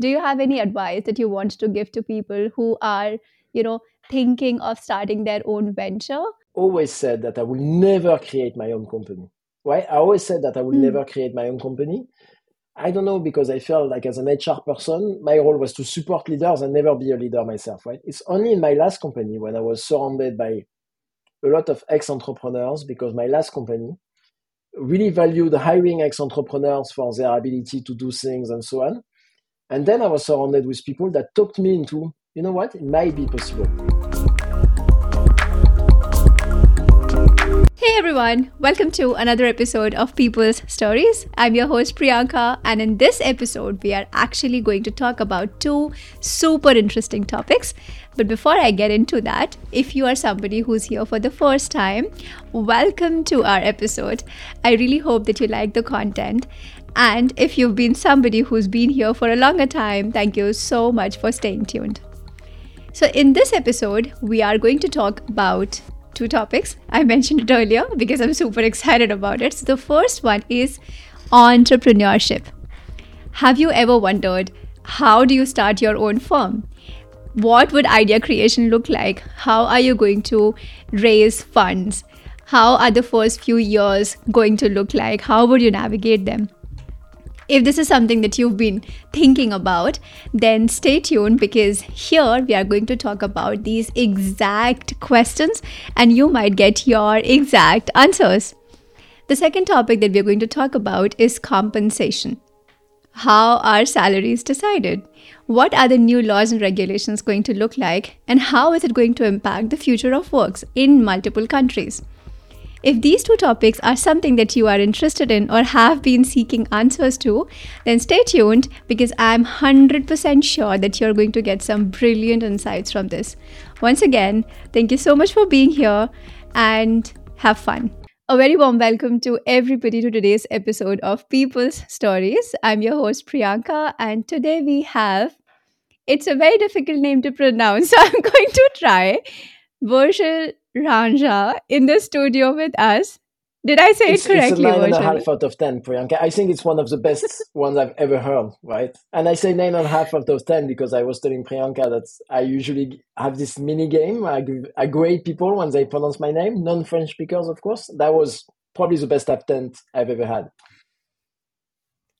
do you have any advice that you want to give to people who are, you know, thinking of starting their own venture? Always said that I will never create my own company. Right? I always said that I will mm. never create my own company. I don't know because I felt like as an HR person, my role was to support leaders and never be a leader myself, right? It's only in my last company when I was surrounded by a lot of ex entrepreneurs because my last company really valued hiring ex entrepreneurs for their ability to do things and so on. And then I was surrounded with people that talked me into, you know what, it might be possible. Hey everyone, welcome to another episode of People's Stories. I'm your host Priyanka, and in this episode, we are actually going to talk about two super interesting topics. But before I get into that, if you are somebody who's here for the first time, welcome to our episode. I really hope that you like the content. And if you've been somebody who's been here for a longer time, thank you so much for staying tuned. So, in this episode, we are going to talk about two topics. I mentioned it earlier because I'm super excited about it. So, the first one is entrepreneurship. Have you ever wondered how do you start your own firm? What would idea creation look like? How are you going to raise funds? How are the first few years going to look like? How would you navigate them? If this is something that you've been thinking about, then stay tuned because here we are going to talk about these exact questions and you might get your exact answers. The second topic that we're going to talk about is compensation. How are salaries decided? What are the new laws and regulations going to look like? And how is it going to impact the future of works in multiple countries? If these two topics are something that you are interested in or have been seeking answers to, then stay tuned because I'm 100% sure that you're going to get some brilliant insights from this. Once again, thank you so much for being here and have fun. A very warm welcome to everybody to today's episode of People's Stories. I'm your host Priyanka, and today we have it's a very difficult name to pronounce, so I'm going to try. Virgile Raingeard in the studio with us. Did I say it's, it correctly? It's a nine and a half out of ten, Priyanka. I think it's one of the best ones I've ever heard, right? And I say nine and a half out of ten because I was telling Priyanka that I usually have this mini game. I, I grade people when they pronounce my name, non-French speakers, of course. That was probably the best attempt I've ever had.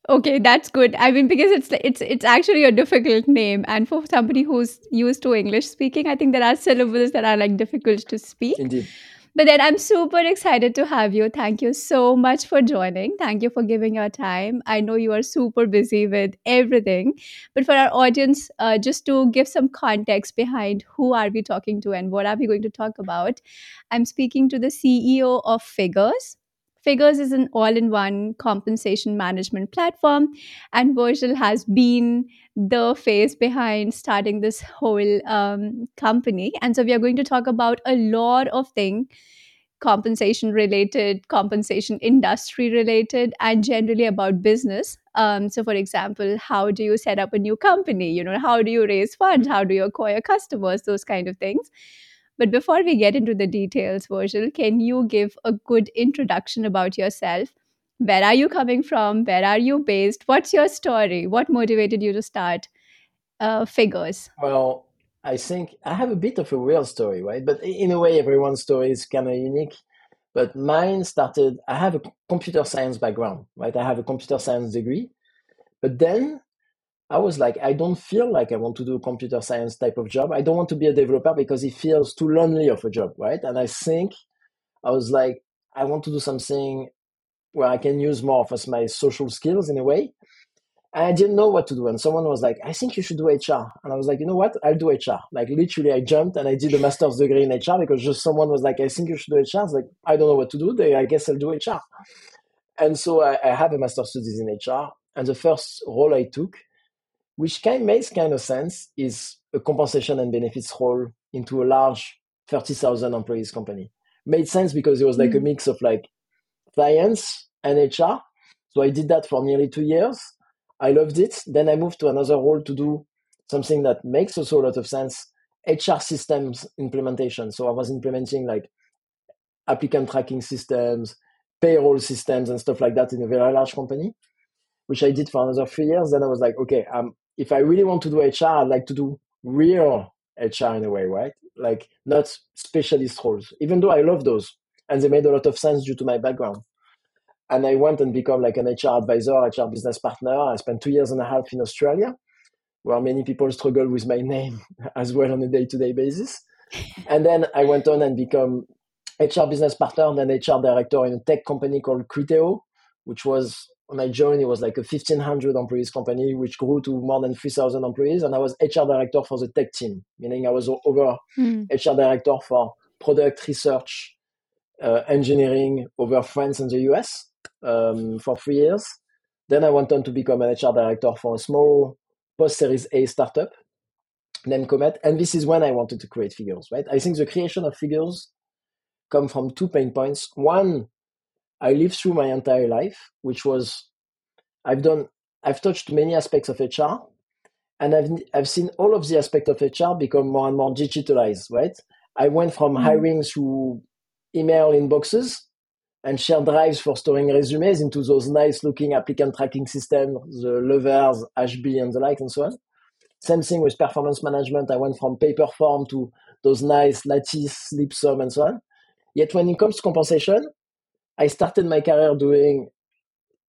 Okay, that's good. I mean, because it's it's it's actually a difficult name, and for somebody who's used to English speaking, I think there are syllables that are like difficult to speak. Indeed. But then I'm super excited to have you. Thank you so much for joining. Thank you for giving your time. I know you are super busy with everything, but for our audience, uh, just to give some context behind who are we talking to and what are we going to talk about, I'm speaking to the CEO of Figures Figures is an all in one compensation management platform, and Virgile has been the face behind starting this whole um, company. And so, we are going to talk about a lot of things compensation related, compensation industry related, and generally about business. Um, so, for example, how do you set up a new company? You know, how do you raise funds? How do you acquire customers? Those kind of things. But before we get into the details, Virgile, can you give a good introduction about yourself? Where are you coming from? Where are you based? What's your story? What motivated you to start uh, Figures? Well, I think I have a bit of a real story, right? But in a way, everyone's story is kind of unique. But mine started, I have a computer science background, right? I have a computer science degree. But then I was like, I don't feel like I want to do a computer science type of job. I don't want to be a developer because it feels too lonely of a job, right? And I think I was like, I want to do something where I can use more of my social skills in a way. And I didn't know what to do. And someone was like, I think you should do HR. And I was like, you know what? I'll do HR. Like literally, I jumped and I did a master's degree in HR because just someone was like, I think you should do HR. I was like, I don't know what to do. I guess I'll do HR. And so I, I have a master's studies in HR. And the first role I took which kind makes kind of sense is a compensation and benefits role into a large 30,000 employees company. Made sense because it was like mm. a mix of like finance and HR. So I did that for nearly two years. I loved it. Then I moved to another role to do something that makes also a lot of sense HR systems implementation. So I was implementing like applicant tracking systems, payroll systems, and stuff like that in a very large company, which I did for another three years. Then I was like, okay, I'm if I really want to do HR, I'd like to do real HR in a way, right? Like not specialist roles, even though I love those. And they made a lot of sense due to my background. And I went and become like an HR advisor, HR business partner. I spent two years and a half in Australia, where many people struggle with my name as well on a day-to-day basis. And then I went on and become HR business partner and then HR director in a tech company called Criteo, which was when I joined, it was like a 1500 employees company, which grew to more than 3000 employees. And I was HR director for the tech team, meaning I was over mm. HR director for product research, uh, engineering over France and the US um, for three years. Then I went on to become an HR director for a small post series A startup named Comet. And this is when I wanted to create figures, right? I think the creation of figures come from two pain points. One, I lived through my entire life, which was I've done I've touched many aspects of HR, and I've I've seen all of the aspects of HR become more and more digitalized. Right, I went from mm-hmm. hiring through email inboxes and shared drives for storing resumes into those nice looking applicant tracking systems, the Levers, HB, and the like, and so on. Same thing with performance management. I went from paper form to those nice Lattice, Leapsome, and so on. Yet when it comes to compensation, I started my career doing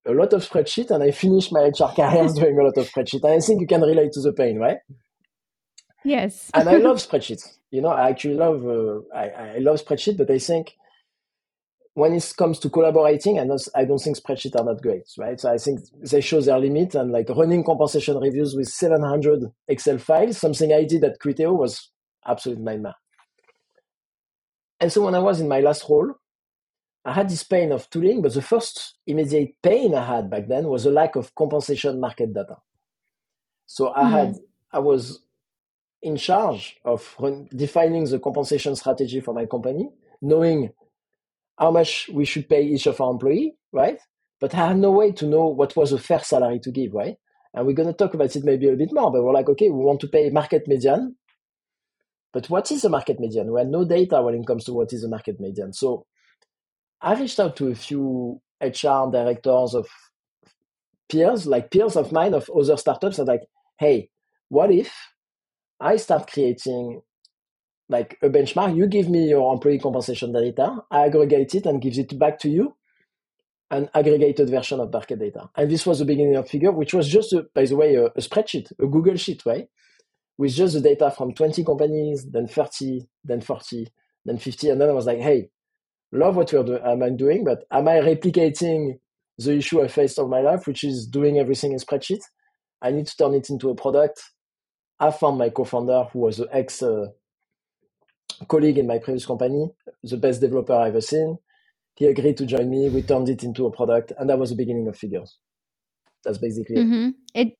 a lot of spreadsheet and I finished my HR career doing a lot of spreadsheet. And I think you can relate to the pain, right? Yes. and I love spreadsheets. You know, I actually love uh, I, I love spreadsheet, but I think when it comes to collaborating, I, don't, I don't think spreadsheets are not great, right? So I think they show their limit and like running compensation reviews with 700 Excel files, something I did at Criteo was absolute nightmare. And so when I was in my last role, I had this pain of tooling, but the first immediate pain I had back then was a lack of compensation market data. So I mm had, I was in charge of defining the compensation strategy for my company, knowing how much we should pay each of our employee, right? But I had no way to know what was a fair salary to give, right? And we're going to talk about it maybe a bit more, but we're like, okay, we want to pay market median. But what is the market median? We had no data when it comes to what is the market median. So I reached out to a few HR directors of peers, like peers of mine of other startups, and like, hey, what if I start creating like a benchmark? You give me your employee compensation data, I aggregate it and gives it back to you, an aggregated version of market data. And this was the beginning of Figure, which was just, a, by the way, a, a spreadsheet, a Google sheet, right? With just the data from 20 companies, then 30, then 40, then 50. And then I was like, hey, love what you're doing, am I doing, but am I replicating the issue I faced all my life, which is doing everything in spreadsheet? I need to turn it into a product. I found my co-founder, who was an ex uh, colleague in my previous company, the best developer I've ever seen. He agreed to join me. We turned it into a product, and that was the beginning of Figures. That's basically mm-hmm. it. it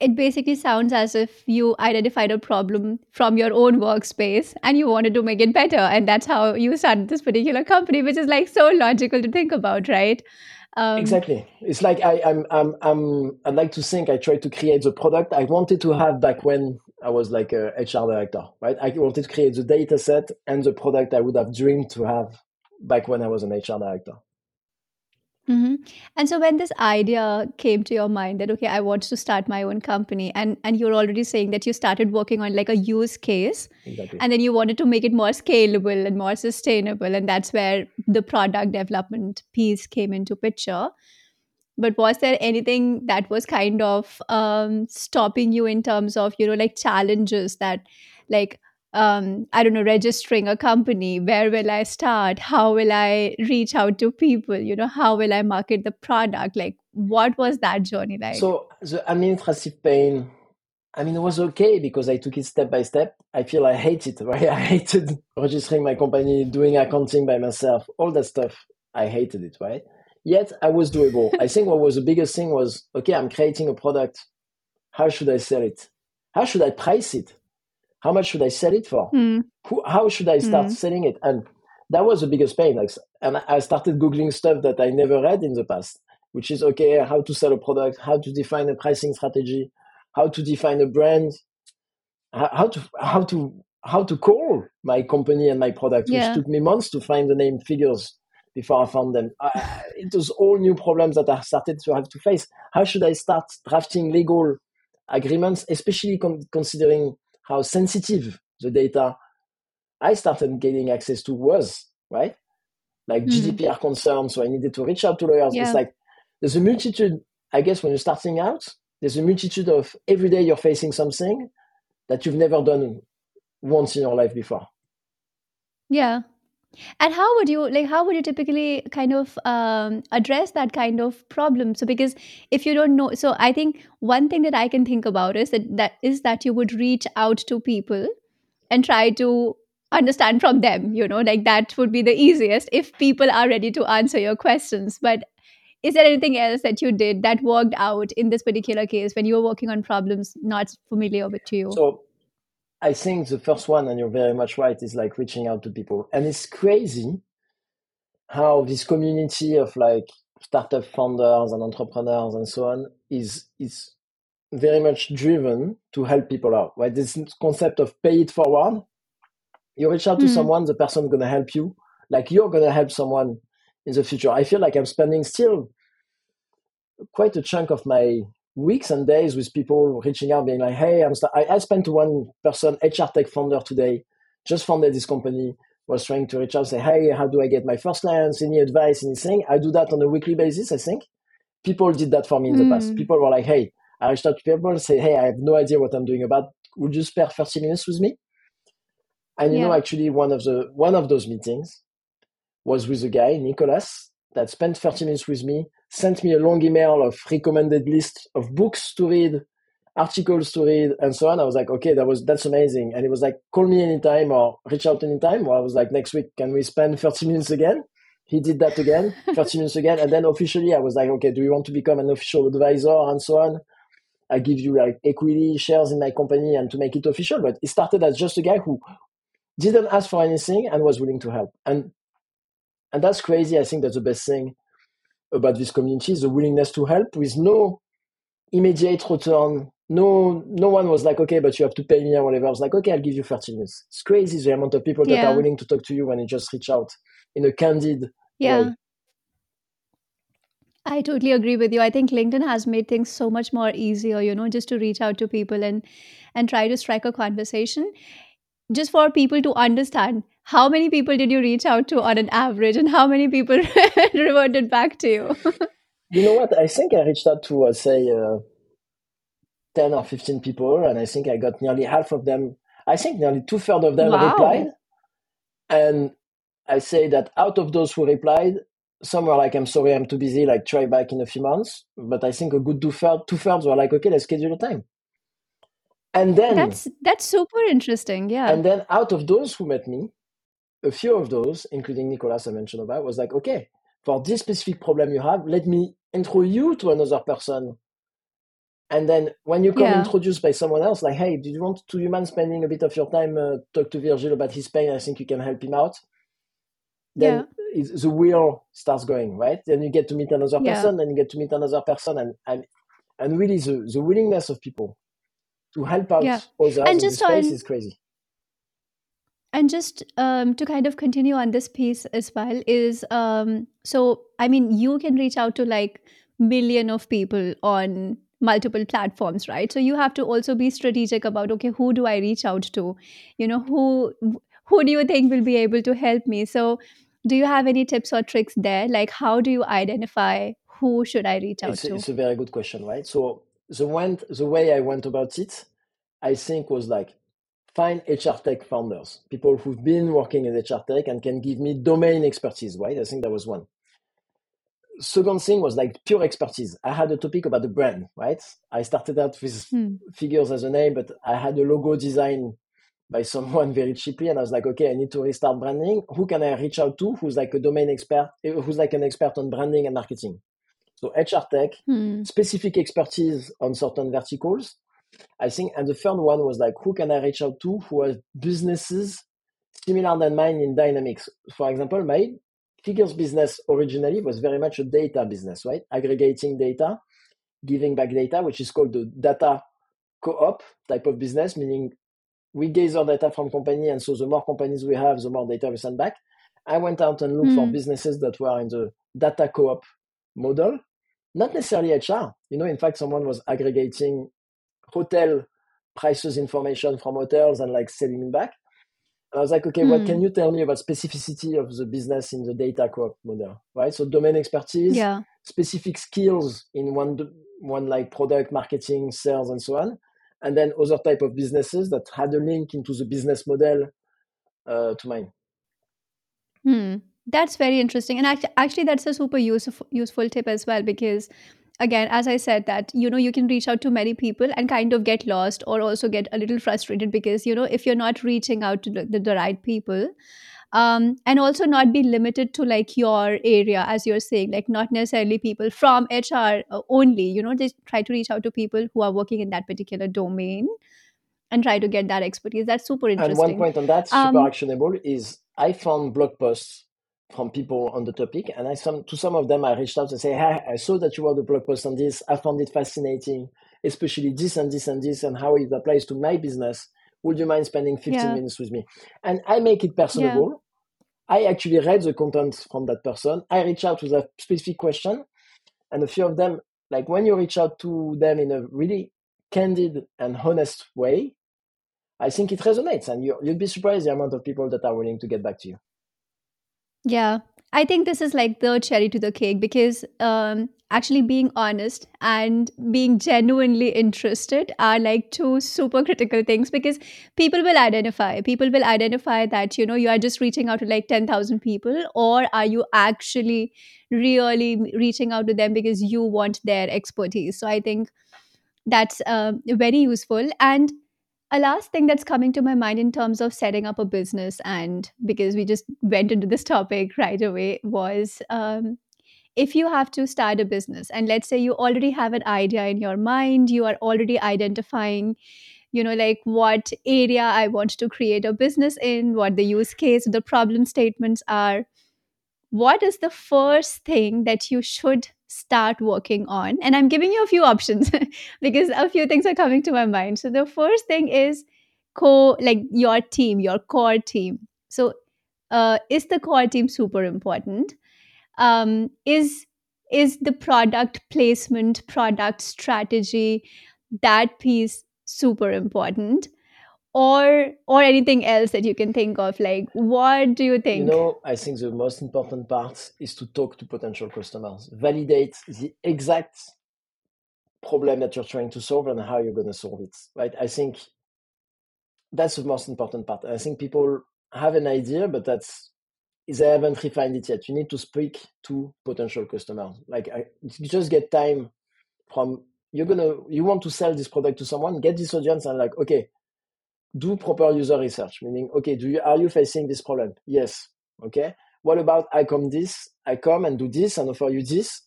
it basically sounds as if you identified a problem from your own workspace and you wanted to make it better. And that's how you started this particular company which is like so logical to think about right? Um, exactly. It's like I, I'm, I'm, I'm, i'd like to think i tried to create the product i wanted to have back when i was like a hr director right? I wanted to create the data set and the product i would have dreamed to have back when i was an hr director hmm And so when this idea came to your mind that okay, I want to start my own company, and and you're already saying that you started working on like a use case, Exactly. and then you wanted to make it more scalable and more sustainable, and that's where the product development piece came into picture. But was there anything that was kind of um, stopping you in terms of you know like challenges that like um, I don't know, registering a company. Where will I start? How will I reach out to people? You know, how will I market the product? Like, what was that journey like? So the administrative pain, I mean, it was okay because I took it step by step. I feel I hate it, right? I hated registering my company, doing accounting by myself, all that stuff. I hated it, right? Yet I was doable. I think what was the biggest thing was, okay, I'm creating a product. How should I sell it? How should I price it? How much should I sell it for? Mm. Who, how should I start mm. selling it? And that was the biggest pain. Like, and I started googling stuff that I never read in the past, which is okay, how to sell a product, how to define a pricing strategy, how to define a brand, how to how to how to call my company and my product, yeah. which took me months to find the name figures before I found them. I, it was all new problems that I started to have to face. How should I start drafting legal agreements, especially con- considering how sensitive the data I started getting access to was, right? Like mm. GDPR concerns, so I needed to reach out to lawyers. Yeah. It's like there's a multitude, I guess, when you're starting out, there's a multitude of every day you're facing something that you've never done once in your life before. Yeah. And how would you like how would you typically kind of um, address that kind of problem? So because if you don't know, so I think one thing that I can think about is that that is that you would reach out to people and try to understand from them. You know, like that would be the easiest if people are ready to answer your questions. But is there anything else that you did that worked out in this particular case when you were working on problems not familiar with you? So I think the first one, and you're very much right, is like reaching out to people. And it's crazy how this community of like startup founders and entrepreneurs and so on is is very much driven to help people out. Right? This concept of pay it forward. You reach out to mm-hmm. someone, the person gonna help you. Like you're gonna help someone in the future. I feel like I'm spending still quite a chunk of my weeks and days with people reaching out, being like, "Hey, I'm." St- I, I spent one person, HR tech founder today, just founded this company, was trying to reach out, say, "Hey, how do I get my first clients? Any advice? Anything?" I do that on a weekly basis. I think people did that for me in the past. Hmm. People were like, "Hey," I reached out to people, say, "Hey, I have no idea what I'm doing about. Would you spare 30 minutes with me?" And you yeah. know, actually, one of the one of those meetings was with a guy, Nicholas, that spent 30 minutes with me sent me a long email of recommended list of books to read, articles to read, and so on. I was like, okay, that was that's amazing. And it was like, call me anytime or reach out anytime. Or I was like, next week, can we spend 30 minutes again? He did that again, 30 minutes again. And then officially I was like, okay, do you want to become an official advisor and so on? I give you like equity shares in my company and to make it official. But it started as just a guy who didn't ask for anything and was willing to help. And and that's crazy. I think that's the best thing about this community is the willingness to help with no immediate return. No, no one was like, okay, but you have to pay me or whatever. I was like, okay, I'll give you 30 minutes. It's crazy the amount of people that yeah. are willing to talk to you when you just reach out in a candid yeah. way. I totally agree with you. I think LinkedIn has made things so much more easier, you know, just to reach out to people and and try to strike a conversation. Just for people to understand how many people did you reach out to on an average and how many people reverted back to you? You know what? I think i reached out to uh, say uh, 10 or 15 people and i think i got nearly half of them i think nearly two-thirds of them wow. replied. And i say that out of those who replied some were like i'm sorry i'm too busy like try back in a few months. But i think a good two-thirds two-thirds were like okay let's schedule a time. And then that's that's super interesting yeah. and then out of those who met me a few of those, including Nicolas I mentioned about, was like, okay, for this specific problem you have, let me intro you to another person. And then when you come yeah. introduced by someone else, like, hey, do you want to you mind spending a bit of your time uh, talk to Virgile about his pain? I think you can help him out. Then yeah. the wheel starts going, right? Then you get to meet another yeah. person, then you get to meet another person, and and, and really the, the willingness of people to help out yeah. others and in just this space on, is crazy and just um, to kind of continue on this piece as well is um, so i mean you can reach out to like million of people on multiple platforms right? So you have to also be strategic about okay who do i reach out to? You know who who do you think will be able to help me? So do you have any tips or tricks there? Like how do you identify who should i reach out it's, to? it's a very good question right? So the went the way i went about it i think was like find HR tech founders, people who've been working in HR tech and can give me domain expertise, right? I think that was one. Second thing was like pure expertise. I had a topic about the brand, right? I started out with hmm. figures as a name, but I had a logo design by someone very cheaply. And I was like, okay, I need to restart branding. Who can I reach out to who's like a domain expert, eh, who's like an expert on branding and marketing? So HR tech, hmm. specific expertise on certain verticals, I think, and the third one was like, who can I reach out to who has businesses similar than mine in dynamics? For example, my figures business originally was very much a data business, right? Aggregating data, giving back data, which is called the data co-op type of business, meaning we gather data from company, and so the more companies we have, the more data we send back. I went out and looked mm. for hmm. businesses that were in the data co-op model, not necessarily HR. You know, in fact, someone was aggregating hotel prices information from hotels and like selling it back. And I was like, okay, what can Hmm. you tell me about specificity of the business in the data co-op model, right? So domain expertise, Yeah. specific skills in one one like product marketing, sales, and so on, and then other type of businesses that had a link into the business model uh, to mine. Hmm. That's very interesting. And act- actually, that's a super useful, useful tip as well because, again, as I said, that, you know, you can reach out to many people and kind of get lost or also get a little frustrated because, you know, if you're not reaching out to the, the, the right people, um, and also not be limited to like your area, as you're saying, like not necessarily people from HR uh, only, you know, just try to reach out to people who are working in that particular domain and try to get that expertise. That's super interesting. And one point on that, super Um, actionable, is I found blog posts from people on the topic, and I some to some of them I reached out and say, "Hi, I saw that you wrote a blog post on this. I found it fascinating, especially this and this and this, and how it applies to my business. Would you mind spending 15 yeah, minutes with me?" And I make it yeah, personable. I actually read the content from that person. I reach out with a specific question, and a few of them, like when you reach out to them in a really candid and honest way, I think it resonates, and you, you'd be surprised the amount of people that are willing to get back to you. Yeah. I think this is like the cherry to the cake because um, actually being honest and being genuinely interested are like two super critical things because people will identify. People will identify that, you know, you are just reaching out to like 10,000 people or are you actually really reaching out to them because you want their expertise. So I think that's um, very useful. And a last thing that's coming to my mind in terms of setting up a business, and because we just went into this topic right away, was um, if you have to start a business, and let's say you already have an idea in your mind, you are already identifying, you know, like what area I want to create a business in, what the use case, the problem statements are what is the first thing that you should start working on? And I'm giving you a few options because a few things are coming to my mind. So the first thing is co like your team, your core team. So uh, is the core team super important? Um, is is the product placement, product strategy, that piece super important? Or or anything else that you can think of? Like what do you You think? know, I think the most important part is to talk to potential customers, validate the exact problem that you're trying to solve and how you're going to solve it. Right? I think that's the most important part. I think people have an idea, but that's they haven't refined it yet. You need to speak to potential customers. Like I, you just get time from you're gonna you want to sell this product to someone, get this audience and like, okay, do proper user research. Meaning, okay, do you are you facing this problem? Yes. Okay. What about I come this, I come and do this and offer you this?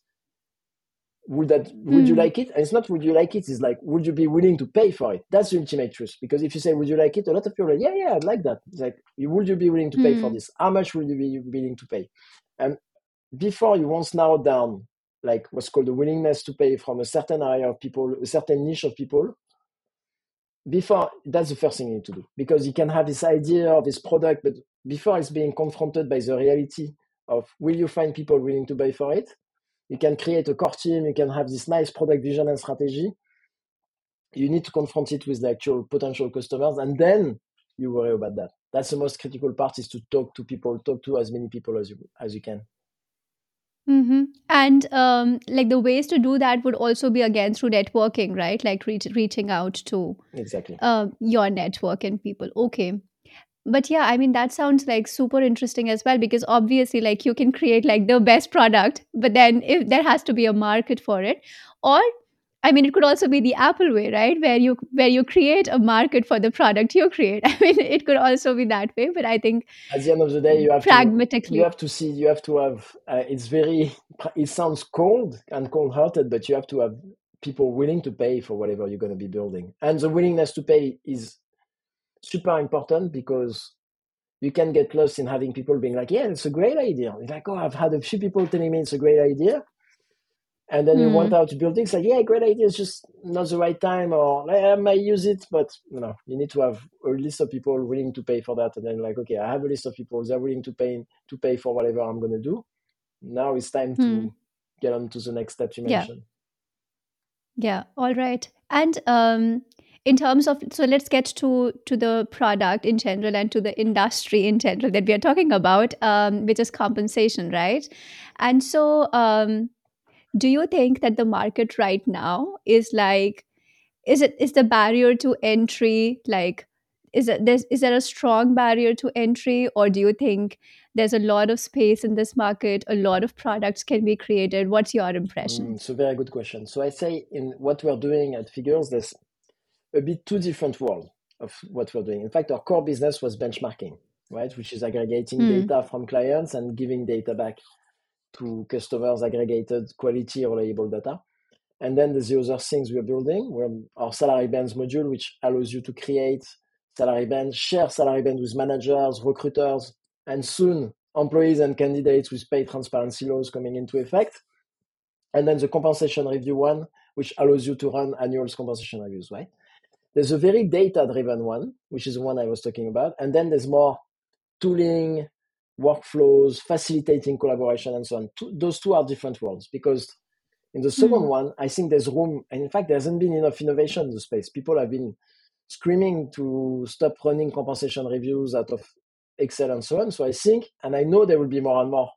Would that would you Hmm. like it? And it's not would you like it, it's like would you be willing to pay for it? That's the ultimate truth. Because if you say would you like it, a lot of people are like, yeah, yeah, I'd like that. It's like would you be willing to pay for Hmm. this? How much would you be willing to pay? And before you once narrow down like what's called the willingness to pay from a certain area of people, a certain niche of people, before that's the first thing you need to do because you can have this idea of this product, but before it's being confronted by the reality of will you find people willing to pay for it? You can create a core team, you can have this nice product vision and strategy. You need to confront it with the actual potential customers, and then you worry about that. That's the most critical part is to talk to people, talk to as many people as you as you can. Mm-hmm. And um, like the ways to do that would also be again through networking, right? Like reach, reaching out to Exactly. uh, your network and people. Okay. But yeah, I mean, that sounds like super interesting as well because obviously, like, you can create like the best product, but then if there has to be a market for it, or I mean, it could also be the Apple way, right? Where you where you create a market for the product you create. I mean, it could also be that way, but I think At the end of the day, you have to you have to see you have to have. Uh, it's very. It sounds cold and cold-hearted, but you have to have people willing to pay for whatever you're going to be building, and the willingness to pay is super important because you can get lost in having people being like, "Yeah, it's a great idea." It's like, "Oh, I've had a few people telling me it's a great idea," and then you hmm, want out to build things like, "Yeah, great idea, it's just not the right time," or "I might use it," but you know, you need to have a list of people willing to pay for that, and then like, okay, I have a list of people they're willing to pay to pay for whatever I'm going to do. Now it's time hmm, to get on to the next step you yeah. mentioned. Yeah, all right. And um, in terms of, so let's get to to the product in general and to the industry in general that we are talking about, um, which is compensation, right? And so, um, do you think that the market right now is like is it is the barrier to entry like is it there's is there a strong barrier to entry or do you think there's a lot of space in this market a lot of products can be created what's your impression Mm, it's a very good question. So I say in what we're doing at Figures, there's a bit two different world of what we're doing. In fact, our core business was benchmarking, right, which is aggregating Hmm. data from clients and giving data back to customers, aggregated quality, reliable data. And then there's the other things we're building, our salary bands module, which allows you to create salary bands, share salary bands with managers, recruiters, and soon employees and candidates with pay transparency laws coming into effect. And then the compensation review one, which allows you to run annual compensation reviews, right? There's a very data driven one, which is the one I was talking about. And then there's more tooling, workflows, facilitating collaboration, and so on. Two, those two are different worlds because in the second Hmm. one, I think there's room. And in fact, there hasn't been enough innovation in the space. People have been screaming to stop running compensation reviews out of Excel and so on. So I think, and I know there will be more and more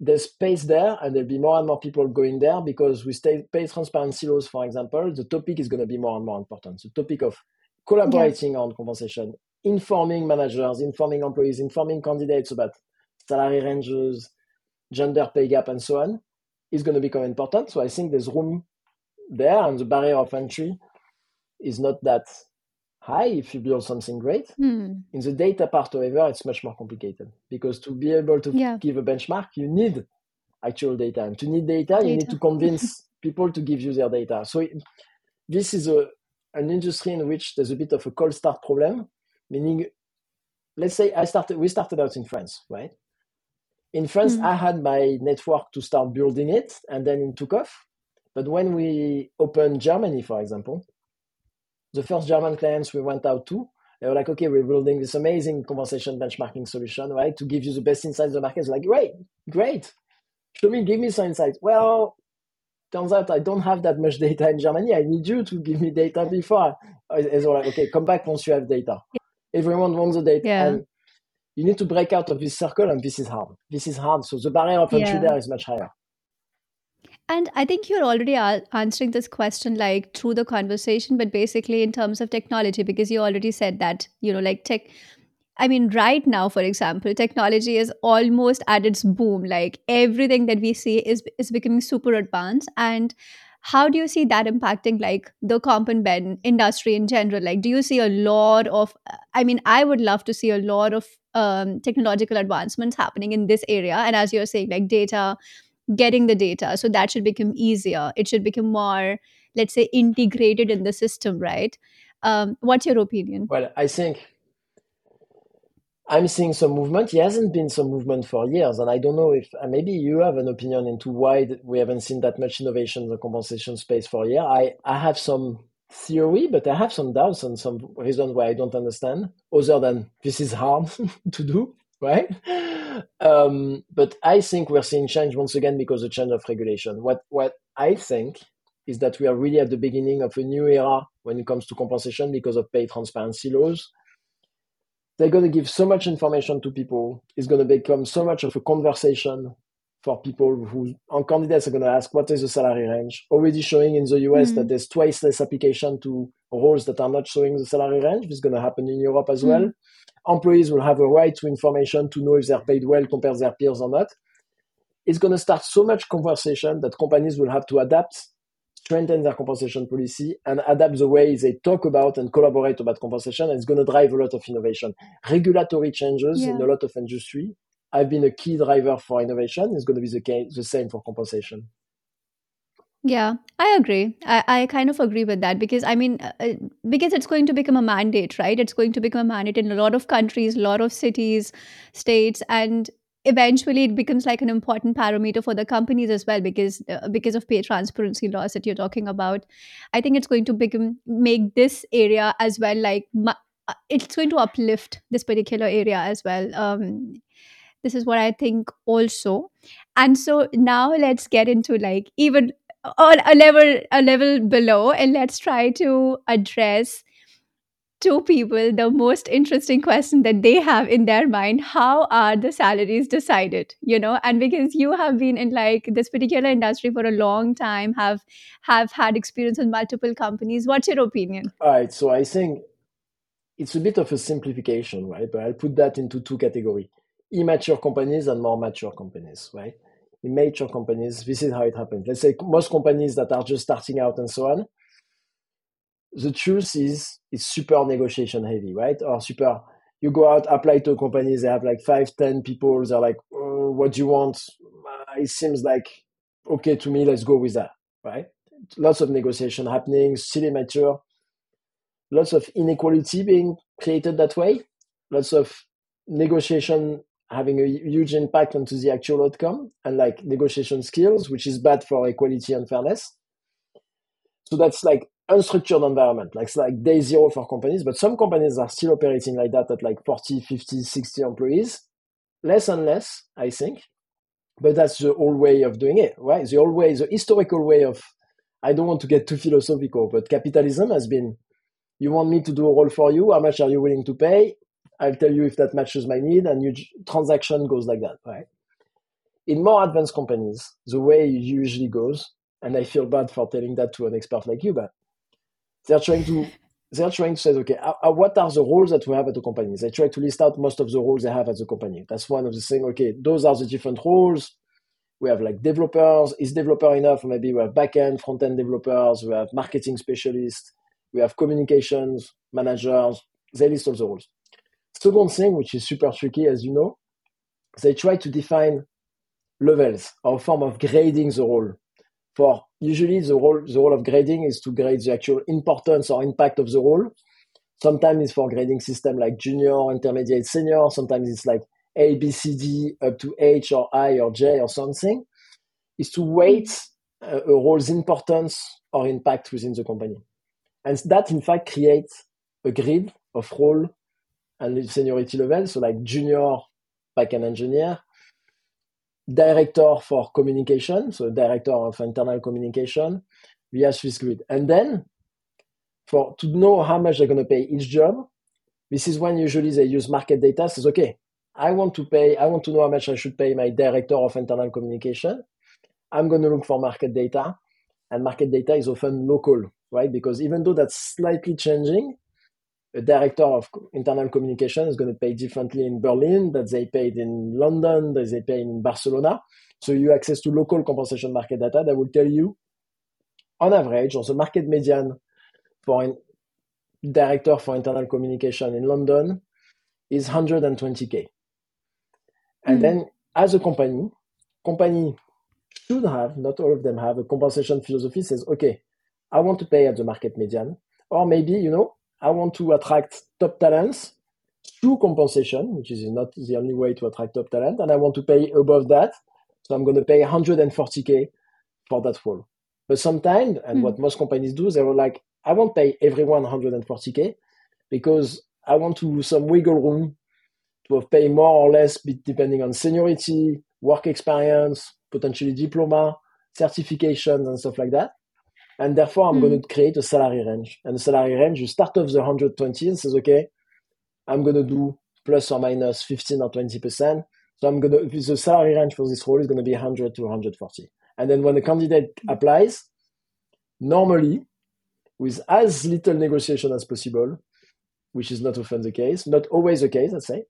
there's space there and there'll be more and more people going there because with pay transparency laws, for example, the topic is going to be more and more important. The topic of yeah collaborating on compensation, informing managers, informing employees, informing candidates about salary ranges, gender pay gap, and so on is going to become important. So I think there's room there and the barrier of entry is not that high if you build something great. Hmm. In the data part, however, it's much more complicated because to be able to yeah give a benchmark, you need actual data. And to need data, you need to convince people to give you their data. So it, this is a, an industry in which there's a bit of a cold start problem, meaning, let's say I started, we started out in France, right? In France, Hmm. I had my network to start building it, and then it took off. But when we opened Germany, for example, the first German clients we went out to, they were like, okay, we're building this amazing compensation benchmarking solution, right? To give you the best insights of the market. It's like, great, great. Show me, give me some insights. Well, turns out I don't have that much data in Germany. I need you to give me data before. It's like, okay, come back once you have data. Everyone wants the data. yeah And you need to break out of this circle, and this is hard. This is hard. So the barrier of entry yeah there is much higher. And I think you're already a- answering this question like through the conversation, but basically in terms of technology, because you already said that, you know, like tech. I mean, right now, for example, technology is almost at its boom. Like everything that we see is is becoming super advanced. And how do you see that impacting like the comp and ben industry in general? Like, do you see a lot of? I mean, I would love to see a lot of um, technological advancements happening in this area. And as you're saying, like data getting the data so that should become easier it should become more let's say integrated in the system right um, what's your opinion Well, I think I'm seeing some movement. He hasn't been some movement for years, and I don't know if maybe you have an opinion into why we haven't seen that much innovation in the compensation space for a year. I, I have some theory, but I have some doubts and some reasons why I don't understand, other than this is hard to do, right? Um, but I think we're seeing change once again because of change of regulation. What what I think is that we are really at the beginning of a new era when it comes to compensation because of pay transparency laws they're going to give so much information to people. It's going to become so much of a conversation for people who, on candidates are going to ask, what is the salary range? Already showing in the US Hmm. that there's twice less application to roles that are not showing the salary range. This is going to happen in Europe as Hmm. well. Employees will have a right to information to know if they're paid well compared to their peers or not. It's going to start so much conversation that companies will have to adapt strengthen their compensation policy and adapt the way they talk about and collaborate about compensation. And it's going to drive a lot of innovation. Regulatory changes yeah in a lot of industry have been a key driver for innovation. It's going to be the, case, the same for compensation. yeah i agree I, I kind of agree with that because i mean uh, uh, because it's going to become a mandate right it's going to become a mandate in a lot of countries a lot of cities states and eventually it becomes like an important parameter for the companies as well because uh, because of pay transparency laws that you're talking about. I think it's going to become make this area as well like uh, it's going to uplift this particular area as well. Um this is what i think also. And so now let's get into like even on a level a level below and let's try to address to people the most interesting question that they have in their mind how are the salaries decided you know? And because you have been in like this particular industry for a long time have have had experience in multiple companies what's your opinion? All right so i think it's a bit of a simplification right? But i'll put that into two categories immature companies and more mature companies right? In mature companies this is how it happens. Let's say most companies that are just starting out and so on the truth is it's super negotiation heavy, right? Or super, you go out, apply to companies, they have like five, ten people. They're like, oh, what do you want? Uh, it seems like, okay to me, let's go with that, right? Lots of negotiation happening, still immature. Lots of inequality being created that way. Lots of negotiation having a huge impact onto the actual outcome and like negotiation skills, which is bad for equality and fairness. So that's like unstructured environment, like like day zero for companies, but some companies are still operating like that at like 40, 50, 60 employees. Less and less, I think. But that's the old way of doing it, right? The old way, the historical way of, I don't want to get too philosophical, but capitalism has been, you want me to do a role for you, how much are you willing to pay? I'll tell you if that matches my need, and your transaction goes like that, right? In more advanced companies, the way usually goes, and I feel bad for telling that to an expert like you, but they're trying to they're trying to say, okay, uh, uh, what are the roles that we have at the company? They try to list out most of the roles they have at the company. That's one of the things. Okay, those are the different roles. We have like developers. Is developer enough? Maybe we have backend, front end developers. We have marketing specialists. We have communications managers. They list all the roles. Second thing, which is super tricky, as you know, they try to define levels or form of grading the role for usually the role the role of grading is to grade the actual importance or impact of the role. Sometimes it's for grading system like junior, intermediate, senior. Sometimes it's like A, B, C, D up to H or I or J or something. Is to weight a, a role's importance or impact within the company, and that in fact creates a grid of role and seniority level. So like junior backend engineer, director for communication, so director of internal communication via SwissGrid. And then for to know how much they're going to pay each job, this is when usually they use market data. Says, okay, I want to pay, I want to know how much I should pay my director of internal communication. I'm going to look for market data, and market data is often local, right? Because even though that's slightly changing, a director of internal communication is going to pay differently in Berlin that they paid in London, that they pay in Barcelona. So you access to local compensation market data that will tell you, on average, or the market median for a director for internal communication in London is 120k. And mm. then as a company, company should have, not all of them have, a compensation philosophy says, okay, I want to pay at the market median. Or maybe, you know, I want to attract top talents through compensation, which is not the only way to attract top talent, and I want to pay above that. So I'm going to pay 140k for that role. But sometimes, and mm. what most companies do, they were like, I won't pay everyone 140k because I want to some wiggle room to pay more or less depending on seniority, work experience, potentially diploma, certifications, and stuff like that. And therefore, I'm mm. going to create a salary range. And the salary range, you start off the 120 and says, okay, I'm going to do plus or minus 15 or 20%. So I'm going to, the salary range for this role is going to be 100 to 140. And then when the candidate applies, normally with as little negotiation as possible, which is not often the case, not always the case, let's say,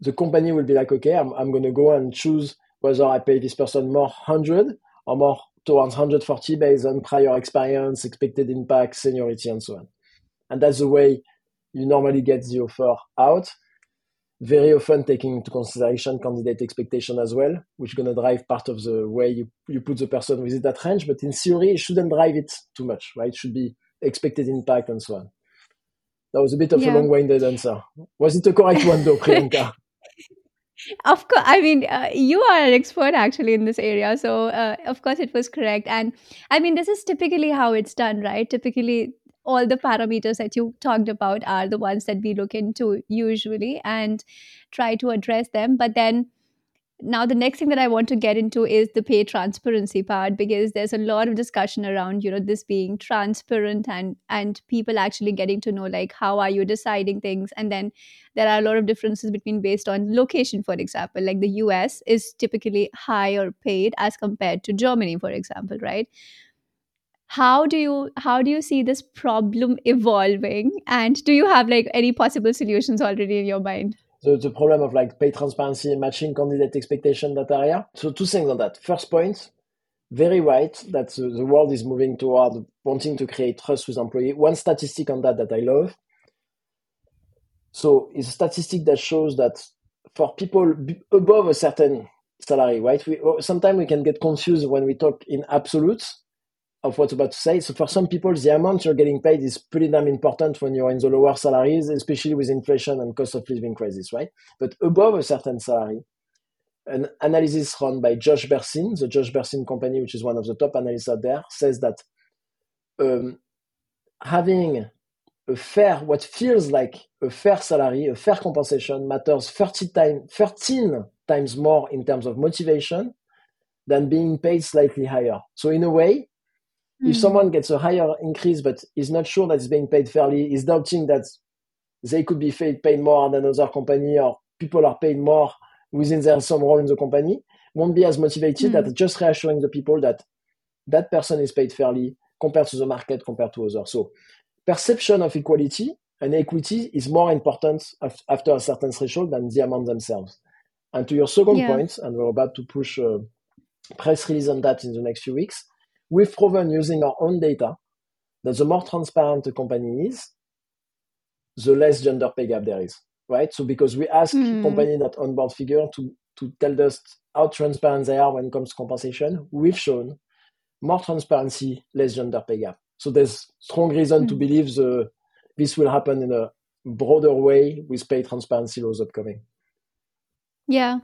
the company will be like, okay, I'm, I'm going to go and choose whether I pay this person more 100 or more towards 140 based on prior experience, expected impact, seniority, and so on. And that's the way you normally get the offer out. Very often taking into consideration candidate expectation as well, which is going to drive part of the way you, you put the person within that range. But in theory, it shouldn't drive it too much, right? It should be expected impact and so on. That was a bit of yeah. a long-winded answer. Was it a correct one though, Priyanka? Of course, I mean, uh, you are an expert actually in this area. So, uh, of course, it was correct. And I mean, this is typically how it's done, right? Typically, all the parameters that you talked about are the ones that we look into usually and try to address them. But then, now the next thing that i want to get into is the pay transparency part because there's a lot of discussion around you know this being transparent and and people actually getting to know like how are you deciding things? And then there are a lot of differences between based on location for example. Like the us is typically higher paid as compared to germany for example right? How do you how do you see this problem evolving? And do you have like any possible solutions already in your mind the, the problem of like pay transparency and matching candidate expectation that area. So two things on that. First point, very right that the, the world is moving toward wanting to create trust with employee. One statistic on that that I love. So it's a statistic that shows that for people above a certain salary, right? We sometimes we can get confused when we talk in absolutes of what's about to say. So for some people, the amount you're getting paid is pretty damn important when you're in the lower salaries, especially with inflation and cost of living crisis, right? But above a certain salary, an analysis run by Josh Bersin, the Josh Bersin company, which is one of the top analysts out there, says that um, having a fair, what feels like a fair salary, a fair compensation matters 30 time, 13 times more in terms of motivation than being paid slightly higher. So in a way, if hmm. someone gets a higher increase but is not sure that it's being paid fairly, is doubting that they could be paid, more than other company or people are paid more within their some role in the company, won't be as motivated mm. just reassuring the people that that person is paid fairly compared to the market, compared to others. So perception of equality and equity is more important after a certain threshold than the amount themselves. And to your second yeah. point, and we're about to push a press release on that in the next few weeks, we've proven using our own data that the more transparent a company is, the less gender pay gap there is, right? So because we ask mm. companies that onboard figure to to tell us how transparent they are when it comes to compensation, we've shown more transparency, less gender pay gap. So there's strong reason mm. to believe the this will happen in a broader way with pay transparency laws upcoming. Yeah,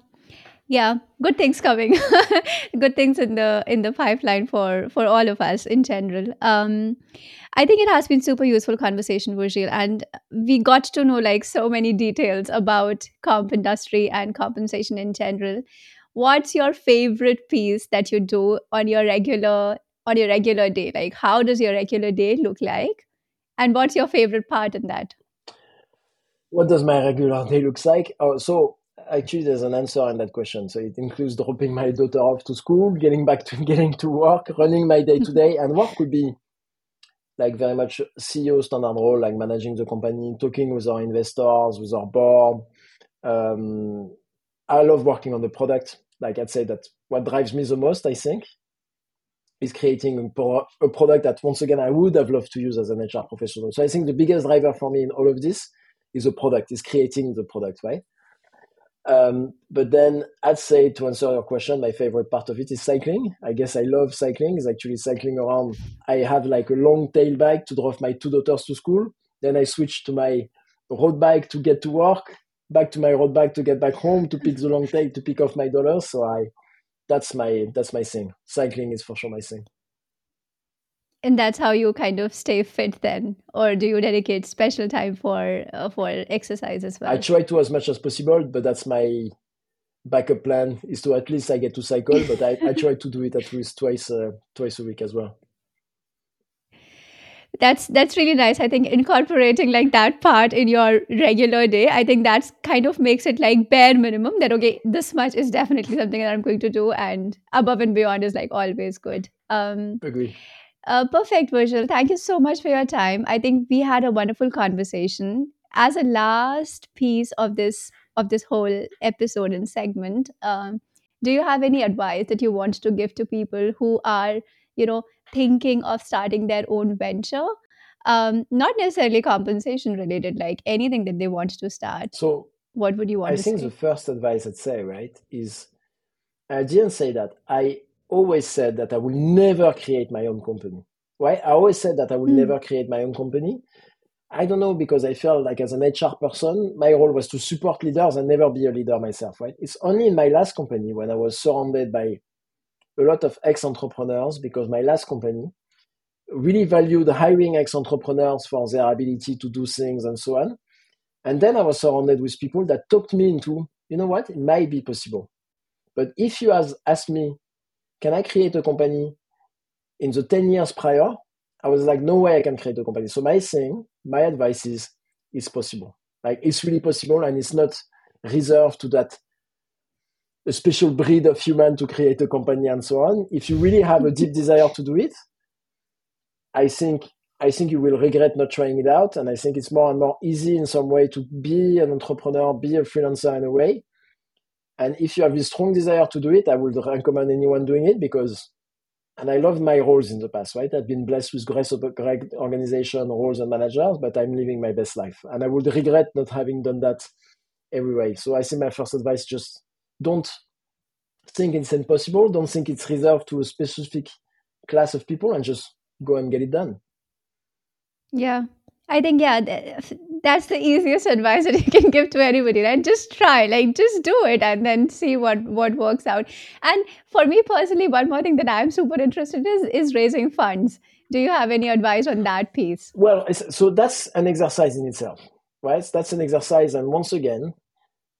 yeah good things coming. Good things in the in the pipeline for for all of us in general. Um i think it has been super useful conversation Virgile, and we got to know like so many details about comp industry and compensation in general. What's your favorite piece that you do on your regular on your regular day? Like how does your regular day look like? And what's your favorite part in that? What does my regular day looks like? Oh, so actually there's an answer in that question. So it includes dropping my daughter off to school getting back to getting to work running my day to day and work could be like very much ceo standard role like managing the company talking with our investors with our board. Um, i love working on the product. Like i'd say that what drives me the most i think is creating a, a product that once again i would have loved to use as an hr professional. So i think the biggest driver for me in all of this is a product is creating the product right um, but then I'd say to answer your question, my favorite part of it is cycling. I guess I love cycling. It's actually cycling around. I have like a long tail bike to drive my two daughters to school. Then I switch to my road bike to get to work, back to my road bike to get back home to pick the long tail to pick off my daughters. So I, that's my that's my thing. Cycling is for sure my thing and that's how you kind of stay fit then? Or do you dedicate special time for uh, for exercise as well? I try to as much as possible but that's my backup plan is to at least i get to cycle but i, I try to do it at least twice uh, twice a week as well. That's that's really nice. I think incorporating like that part in your regular day i think that's kind of makes it like bare minimum that okay this much is definitely something that i'm going to do and above and beyond is like always good. Um agree uh, perfect, Virgile. Thank you so much for your time. I think we had a wonderful conversation. As a last piece of this of this whole episode and segment, um, do you have any advice that you want to give to people who are, you know, thinking of starting their own venture? Um, not necessarily compensation related, like anything that they want to start. So, what would you want? I think say? the first advice I'd say, right, is I didn't say that. I always said that I will never create my own company. Right? I always said that I will mm. never create my own company. I don't know because I felt like as an HR person, my role was to support leaders and never be a leader myself. Right? It's only in my last company when I was surrounded by a lot of ex-entrepreneurs because my last company really valued hiring ex-entrepreneurs for their ability to do things and so on. And then I was surrounded with people that talked me into, you know what, it might be possible But if you ask, ask me, can I create a company in the 10 years prior? I was like, no way I can create a company. So my thing, my advice is, it's possible. Like it's really possible and it's not reserved to that a special breed of human to create a company and so on. If you really have a deep mm-hmm. desire to do it, I think I think you will regret not trying it out. And I think it's more and more easy in some way to be an entrepreneur, be a freelancer in a way. And if you have this strong desire to do it, I would recommend anyone doing it because, and I loved my roles in the past, right? I've been blessed with great, great organization, roles, and managers, but I'm living my best life. And I would regret not having done that every way. So I think my first advice just don't think it's impossible, don't think it's reserved to a specific class of people, and just go and get it done. Yeah. I think, yeah, that's the easiest advice that you can give to anybody, right? Just try, like, just do it and then see what, what works out. And for me personally, one more thing that I'm super interested in is, is raising funds. Do you have any advice on that piece? Well, so that's an exercise in itself, right? That's an exercise. And once again,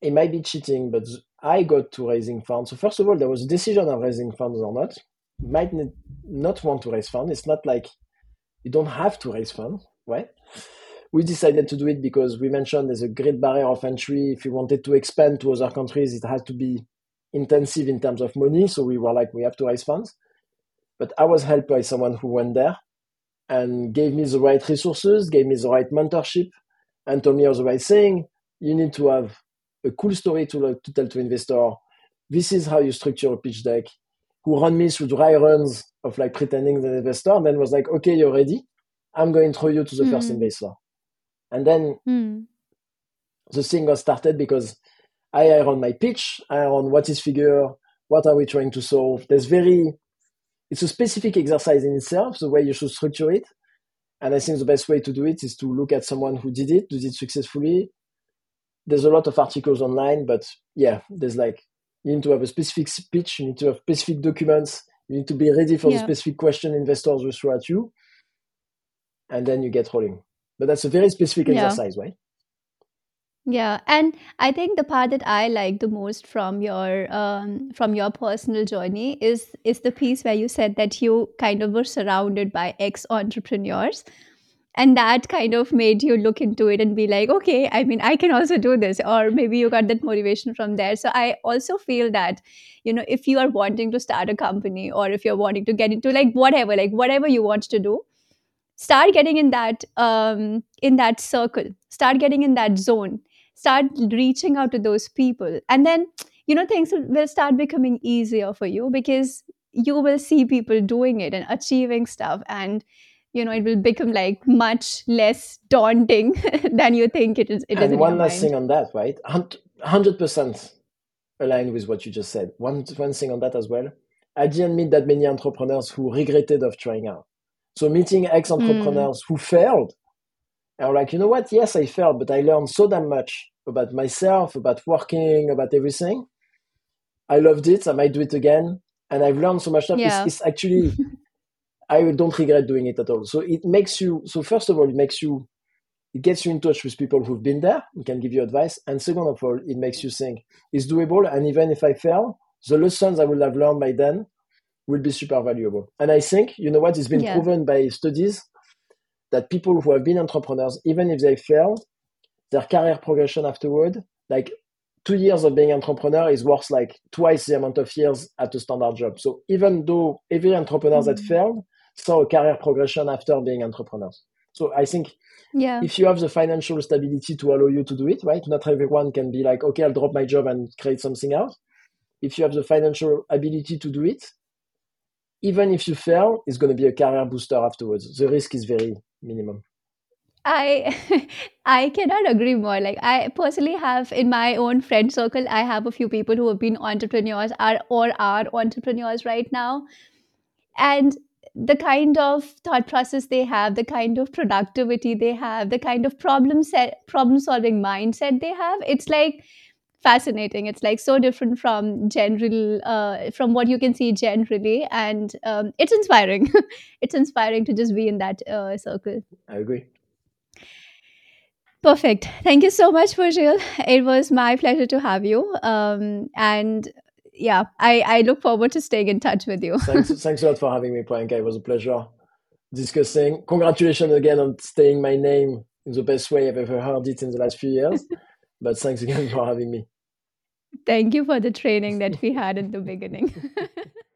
it might be cheating, but I got to raising funds. So first of all, there was a decision on raising funds or not. Might not want to raise funds. It's not like you don't have to raise funds, right? We decided to do it because we mentioned there's a great barrier of entry. If you wanted to expand to other countries, it had to be intensive in terms of money. So we were like, we have to raise funds. But I was helped by someone who went there and gave me the right resources, gave me the right mentorship, and told me all the right thing. You need to have a cool story to, to tell to investor. This is how you structure a pitch deck. Who run me through dry runs of like pretending the investor, and then was like, okay, you're ready. I'm going to throw you to the mm. first investor. And then mm. the thing got started because I iron my pitch, I iron what is figure, what are we trying to solve. There's very, it's a specific exercise in itself, the way you should structure it. And I think the best way to do it is to look at someone who did it, did it successfully. There's a lot of articles online, but yeah, there's like, you need to have a specific pitch, you need to have specific documents, you need to be ready for yeah. the specific question investors will throw at you. And then you get rolling. But that's a very specific yeah. exercise, right? Yeah, and I think the part that I like the most from your um, from your personal journey is is the piece where you said that you kind of were surrounded by ex entrepreneurs, and that kind of made you look into it and be like, okay, I mean, I can also do this, or maybe you got that motivation from there. So I also feel that, you know, if you are wanting to start a company or if you're wanting to get into like whatever, like whatever you want to do, start getting in that um, in that circle. Start getting in that zone. Start reaching out to those people. And then you know things will start becoming easier for you because you will see people doing it and achieving stuff. And you know it will become like much less daunting than you think it is it and is one last mind. thing on that right? 100% aligned with what you just said. One one thing on that as well. I didn't meet that many entrepreneurs who regretted of trying out so meeting ex entrepreneurs mm. who failed, I'm like, you know what? Yes, I failed, but I learned so damn much about myself, about working, about everything. I loved it. I might do it again, and I've learned so much stuff. Yeah. It's, it's actually, I don't regret doing it at all. So it makes you. So first of all, it makes you. It gets you in touch with people who've been there, who can give you advice. And second of all, it makes you think it's doable. And even if I fail, the lessons I would have learned by then will be super valuable. And I think, you know what, it's been yeah. proven by studies that people who have been entrepreneurs, even if they failed, their career progression afterward, like two years of being entrepreneur is worth like twice the amount of years at a standard job. So even though every entrepreneur mm-hmm. that failed saw a career progression after being entrepreneurs. So I think yeah. if you have the financial stability to allow you to do it, right? Not everyone can be like, okay, I'll drop my job and create something else. If you have the financial ability to do it, even if you fail, it's going to be a career booster afterwards. The risk is very minimum. I I cannot agree more. Like I personally have in my own friend circle, I have a few people who have been entrepreneurs are or are entrepreneurs right now. And the kind of thought process they have, the kind of productivity they have, the kind of problem set problem solving mindset they have, it's like fascinating. It's like so different from general, uh, from what you can see generally, and um, it's inspiring. it's inspiring to just be in that uh, circle. I agree. Perfect. Thank you so much, Virgile. It was my pleasure to have you. Um, and yeah, I, I look forward to staying in touch with you. thanks, thanks a lot for having me, Priyanka. It was a pleasure discussing. Congratulations again on staying my name in the best way I've ever heard it in the last few years. but thanks again for having me. Thank you for the training that we had in the beginning.